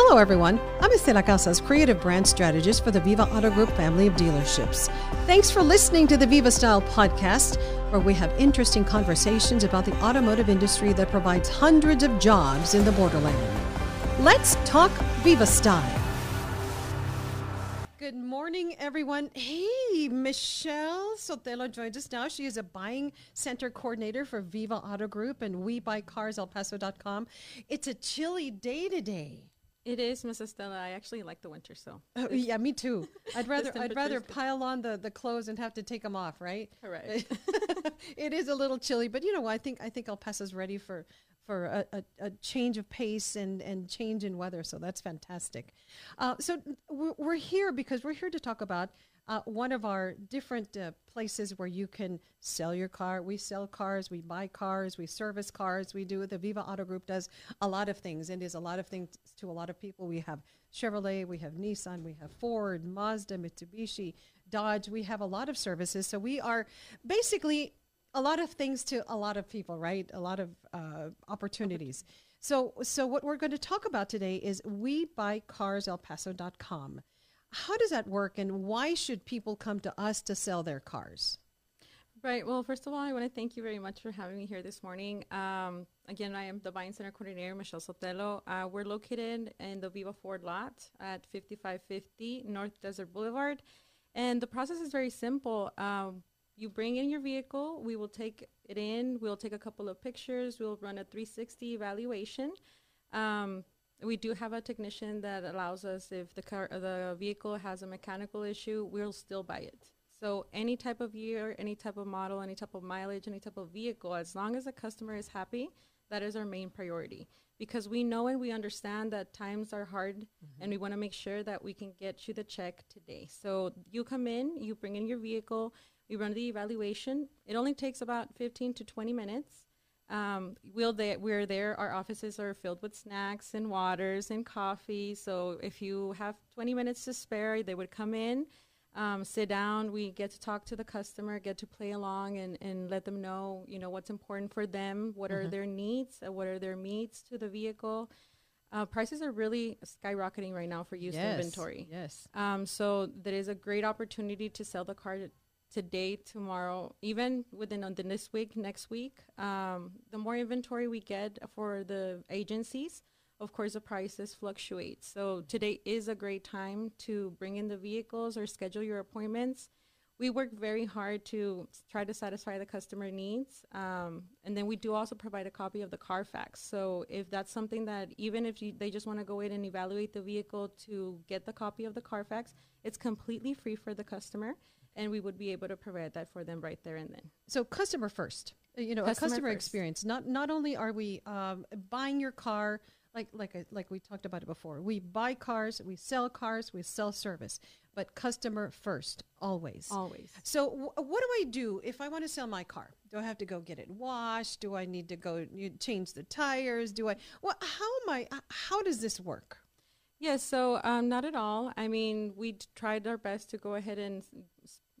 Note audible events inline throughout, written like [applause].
Hello, everyone. I'm Estela Casas, creative brand strategist for the Viva Auto Group family of dealerships. Thanks for listening to the Viva Style podcast, where we have interesting conversations about the automotive industry that provides hundreds of jobs in the borderland. Let's talk Viva Style. Good morning, everyone. Hey, Michelle Sotelo joins us now. She is a buying center coordinator for Viva Auto Group and We Buy Cars El Paso.com. It's a chilly day today. It is, Mrs. Stella. I actually like the winter, so. Oh, yeah, me too. [laughs] I'd rather I'd rather pile on the, the clothes and have to take them off, right? Correct. [laughs] it is a little chilly, but you know, I think I think El Paso's ready for for a, a, a, change of pace and, and change in weather. So that's fantastic. Uh, so we're here because we're here to talk about uh, one of our different uh, places where you can sell your car. We sell cars, we buy cars, we service cars. We do the Viva Auto Group does a lot of things and is a lot of things to a lot of people. We have Chevrolet, we have Nissan, we have Ford, Mazda, Mitsubishi, Dodge. We have a lot of services. So we are basically a lot of things to a lot of people, right? A lot of uh, opportunities. So, so what we're going to talk about today is we buy cars El Paso.com. How does that work, and why should people come to us to sell their cars? Right. Well, first of all, I want to thank you very much for having me here this morning. Um, again, I am the buying center coordinator, Michelle Sotelo. Uh, we're located in the Viva Ford lot at 5550 North Desert Boulevard. And the process is very simple. Um, you bring in your vehicle, we will take it in, we'll take a couple of pictures, we'll run a 360 evaluation. Um, we do have a technician that allows us if the car the vehicle has a mechanical issue, we'll still buy it. So any type of year, any type of model, any type of mileage, any type of vehicle, as long as the customer is happy, that is our main priority. Because we know and we understand that times are hard mm-hmm. and we want to make sure that we can get you the check today. So you come in, you bring in your vehicle, we run the evaluation. It only takes about 15 to 20 minutes. Um, we'll there, we're there. Our offices are filled with snacks and waters and coffee. So if you have 20 minutes to spare, they would come in, um, sit down. We get to talk to the customer, get to play along, and, and let them know, you know, what's important for them, what mm-hmm. are their needs, uh, what are their needs to the vehicle. Uh, prices are really skyrocketing right now for used yes, inventory. Yes. Um, so there is a great opportunity to sell the car today, tomorrow, even within uh, this week, next week. Um, the more inventory we get for the agencies, of course, the prices fluctuate. So today is a great time to bring in the vehicles or schedule your appointments. We work very hard to try to satisfy the customer needs. Um, and then we do also provide a copy of the Carfax. So if that's something that even if you, they just want to go in and evaluate the vehicle to get the copy of the Carfax, it's completely free for the customer and we would be able to provide that for them right there and then. So customer first, uh, you know, customer a customer first. experience. Not not only are we um, buying your car, like like a, like we talked about it before. We buy cars, we sell cars, we sell service, but customer first, always. Always. So w- what do I do if I want to sell my car? Do I have to go get it washed? Do I need to go change the tires? Do I? Well, how am I? How does this work? Yes, yeah, so um, not at all. I mean, we tried our best to go ahead and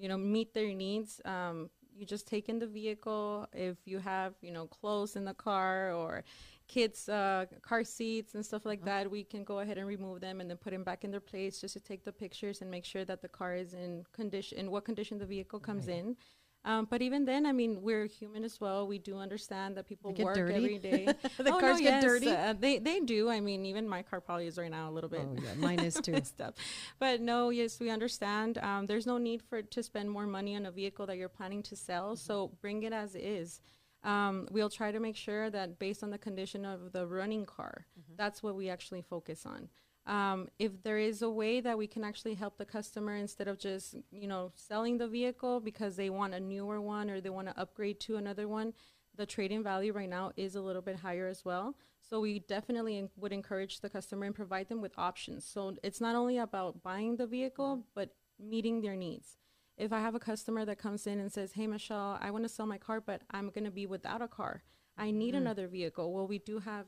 you know meet their needs um, you just take in the vehicle. If you have you know clothes in the car or kids uh, car seats and stuff like that we can go ahead and remove them and then put them back in their place just to take the pictures and make sure that the car is in condition in what condition the vehicle comes right. in um, but even then, I mean, we're human as well. We do understand that people work dirty. every day. [laughs] the oh, cars no, get yes, dirty. Uh, they they do. I mean, even my car probably is right now a little bit. Oh yeah, mine is [laughs] too. stuff. But no, yes, we understand. Um, there's no need for to spend more money on a vehicle that you're planning to sell. Mm-hmm. So bring it as is. Um, we'll try to make sure that based on the condition of the running car, mm-hmm. that's what we actually focus on. Um, if there is a way that we can actually help the customer instead of just you know selling the vehicle because they want a newer one or they want to upgrade to another one the trading value right now is a little bit higher as well. So we definitely in- would encourage the customer and provide them with options. So it's not only about buying the vehicle but meeting their needs. If i have a customer that comes in and says hey michelle i want to sell my car but i'm going to be without a car. I need mm-hmm. another vehicle. Well we do have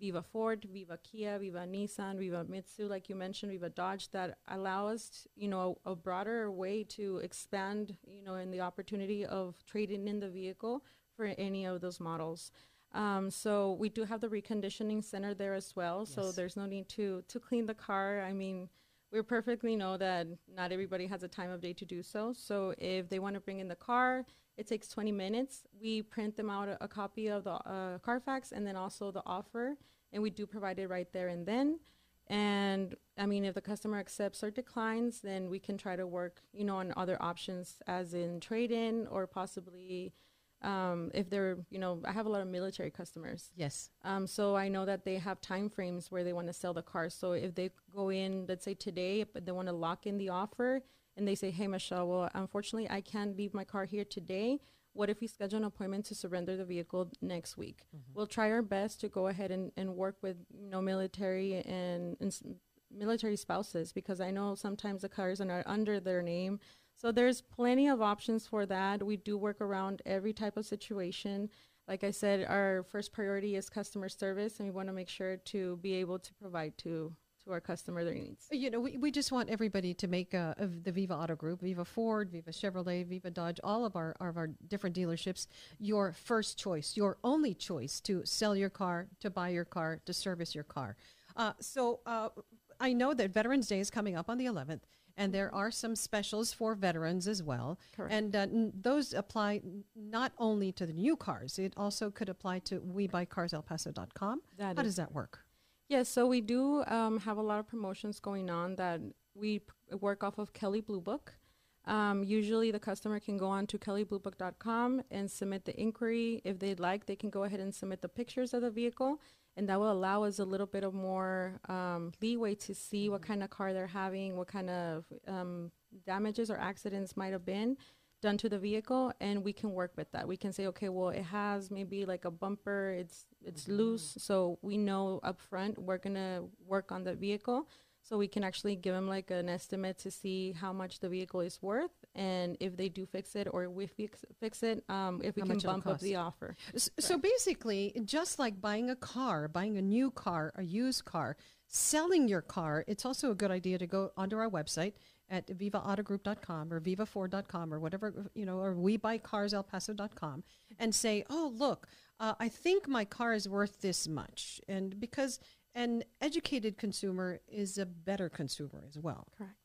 Viva Ford, Viva Kia, Viva Nissan, Viva Mitsu, like you mentioned, Viva Dodge, that allow us, you know, a, a, broader way to expand, you know, in the opportunity of trading in the vehicle for any of those models. Um, so we do have the reconditioning center there as well. So there's no need to to clean the car. I mean, we perfectly know that not everybody has a time of day to do so. So if they want to bring in the car, it takes 20 minutes. We print them out a, a copy of the uh, Carfax and then also the offer, and we do provide it right there and then. And I mean, if the customer accepts or declines, then we can try to work, you know, on other options, as in trade-in or possibly um, if they're, you know, I have a lot of military customers. Yes. Um, so I know that they have time frames where they want to sell the car. So if they go in, let's say today, but they want to lock in the offer, and they say, "Hey, Michelle, well, unfortunately, I can't leave my car here today. What if we schedule an appointment to surrender the vehicle next week?" We'll try our best to go ahead and, and work with you know military and, and military spouses because I know sometimes the cars are not under their name. So there's plenty of options for that. We do work around every type of situation. Like I said, our first priority is customer service, and we want to make sure to be able to provide to to our customer their needs. You know, we, we just want everybody to make the Viva Auto Group, Viva Ford, Viva Chevrolet, Viva Dodge, all of our, of our different dealerships, your first choice, your only choice to sell your car, to buy your car, to service your car. Uh, so uh, I know that Veterans Day is coming up on the 11th, and there are some specials for veterans as well. Correct. And uh, n- those apply not only to the new cars, it also could apply to WeBuyCarsElPaso.com. That How is- does that work? Yes, so we do um, have a lot of promotions going on that we p- work off of Kelley Blue Book. Um, usually, the customer can go on to kelleybluebook.com and submit the inquiry. If they'd like, they can go ahead and submit the pictures of the vehicle, and that will allow us a little bit of more um, leeway to see what kind of car they're having, what kind of um, damages or accidents might have been done to the vehicle and we can work with that. We can say okay well it has maybe like a bumper it's it's loose so we know up front we're gonna work on the vehicle so we can actually give them like an estimate to see how much the vehicle is worth and if they do fix it or if we fix, fix it um, if we How can bump up the offer. S- So basically, just like buying a car, buying a new car, a used car, selling your car, it's also a good idea to go onto our website at vivaautogroup.com or vivaford.com or whatever, you know, or webuycarselpaso.com and say, oh, look, uh, I think my car is worth this much. And because an educated consumer is a better consumer as well. correct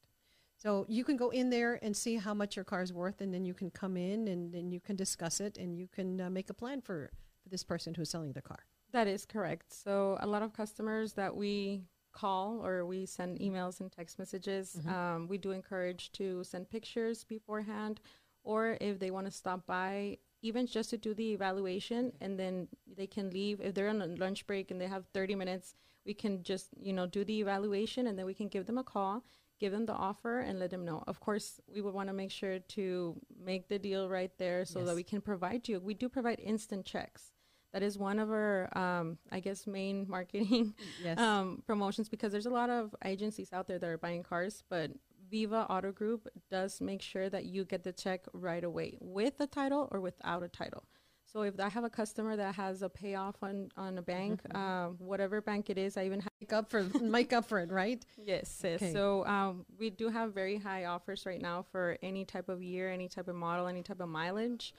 So you can go in there and see how much your car is worth, and then you can come in and then you can discuss it, and you can uh, make a plan for, for this person who's selling the car. That is correct. So a lot of customers that we call or we send emails and text messages, um, we do encourage to send pictures beforehand, or if they want to stop by, even just to do the evaluation, and then they can leave. If they're on a lunch break and they have 30 minutes, we can just you know do the evaluation, and then we can give them a call. Give them the offer and let them know. Of course, we would want to make sure to make the deal right there so Yes. that we can provide you. We do provide instant checks that is one of our um, i guess main [laughs] marketing Yes. um, promotions because there's a lot of agencies out there that are buying cars but viva auto group does make sure that you get the check right away with a title or without a title so if i have a customer that has a payoff on, on a bank um, whatever bank it is i even have make up for [laughs] make up for it, right? Yes, yes. Okay. So um, we do have very high offers right now for any type of year, any type of model, any type of mileage.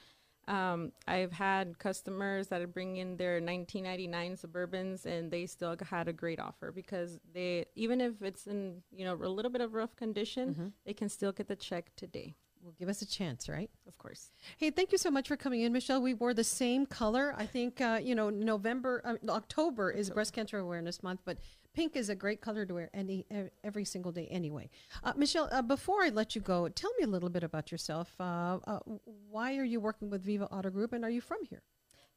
Um, I've had customers that are bringing in their 1999 Suburbans, and they still had a great offer because they, even if it's in you know a little bit of rough condition, they can still get the check today. Well, give us a chance, right? Of course. Hey, thank you so much for coming in, Michelle. We wore the same color. I think uh, you know November, uh, October is Breast Cancer Awareness Month, but pink is a great color to wear any every single day anyway. Uh, Michelle, uh, before I let you go, tell me a little bit about yourself. Uh, uh, why are you working with Viva Auto Group, and are you from here?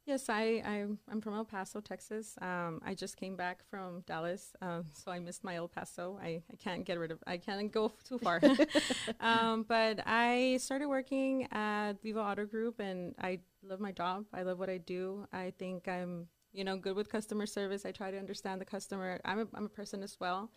Yes, I, I I'm from El Paso, Texas. Um, I just came back from Dallas, um, so I missed my El Paso. I, I can't get rid of. I can't go too far. [laughs] um, but I started working at Viva Auto Group, and I love my job. I love what I do. I think I'm you know good with customer service. I try to understand the customer. I'm a, I'm a person as well.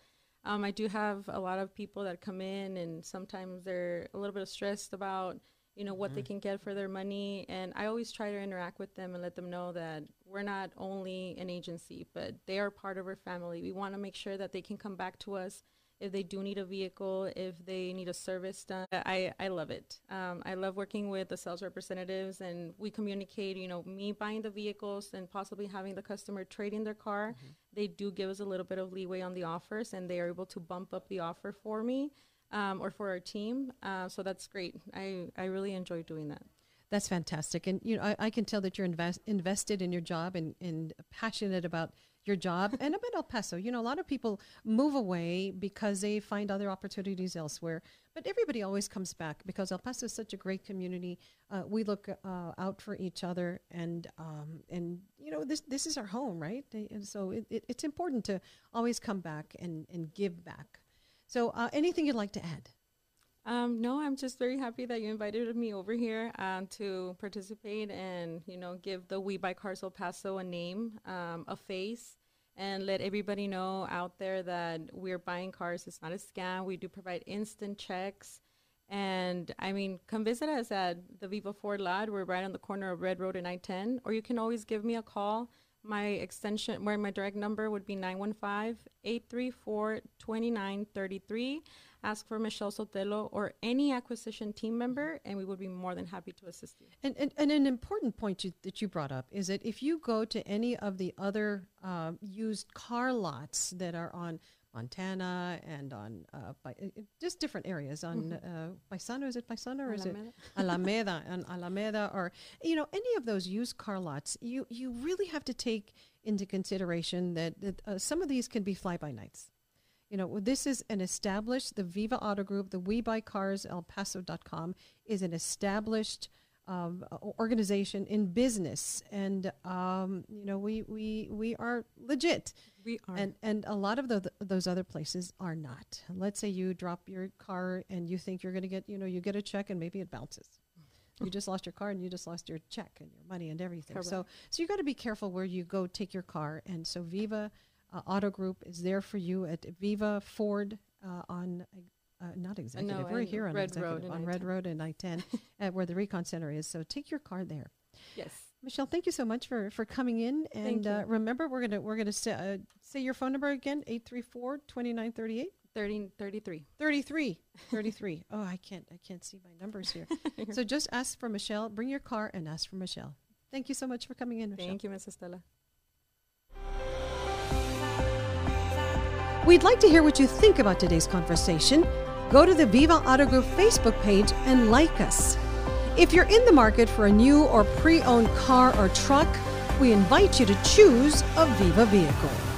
Um, I do have a lot of people that come in, and sometimes they're a little bit stressed about you know what they can get for their money and i always try to interact with them and let them know that we're not only an agency but they are part of our family we want to make sure that they can come back to us if they do need a vehicle, if they need a service done. I, I love it. Um, I love working with the sales representatives and we communicate, you know, me buying the vehicles and possibly having the customer trading their car. Mm-hmm. They do give us a little bit of leeway on the offers and they are able to bump up the offer for me um, or for our team. Uh, so that's great. I, I really enjoy doing that. That's fantastic. And, you know, I, I can tell that you're invest, invested in your job and, and passionate about your job and about El Paso. You know, a lot of people move away because they find other opportunities elsewhere, but everybody always comes back because El Paso is such a great community. Uh, we look uh, out for each other, and um, and you know, this this is our home, right? And so it, it, it's important to always come back and and give back. So, uh, anything you'd like to add? Um, no, I'm just very happy that you invited me over here um, to participate and you know give the We Buy Cars El Paso a name, um, a face, and let everybody know out there that we're buying cars. It's not a scam. We do provide instant checks. And I mean, come visit us at the Viva Ford lot. We're right on the corner of Redd Road and I-10. Or you can always give me a call. My extension, where my direct number would be 915 834 2933 ask for Michelle Sotelo or any acquisition team member, and we would be more than happy to assist you. And, and, and an important point you, that you brought up is that if you go to any of the other uh, used car lots that are on Montana and on uh, by, uh, just different areas on mm-hmm. uh, Paisano. Is it Paisano or Alameda. is it [laughs] Alameda and Alameda or you know any of those used car lots? You you really have to take into consideration that, that uh, some of these can be fly by nights. You know, this is an established, the Viva Auto Group, the We Buy Cars El Paso.com is an established um, organization in business. And, um, you know, we, we, we are legit. We are. And, and a lot of the, those other places are not. Let's say you drop your car and you think you're going to get, you know, you get a check and maybe it bounces. You just lost your car and you just lost your check and your money and everything. Correct. So, so you got to be careful where you go take your car. And so Viva uh, Auto Group is there for you at Viva Ford uh, on uh, not executive. No, We're here on Redd executive Road on Redd Road and I ten, [laughs] where the Recon Center is. So take your car there. Yes. Michelle, thank you so much for, for coming in. And uh, remember, we're gonna we're gonna say, uh, say your phone number again: 834-2938. 30, 33. 33. [laughs] 33. oh, I can't I can't see my numbers here. [laughs] so just ask for Michelle. Bring your car and ask for Michelle. Thank you so much for coming in, Michelle. Thank you, Mrs. Stella. We'd like to hear what you think about today's conversation. Go to the Viva Auto Group Facebook page and like us. If you're in the market for a new or pre owned car or truck, we invite you to choose a Viva vehicle.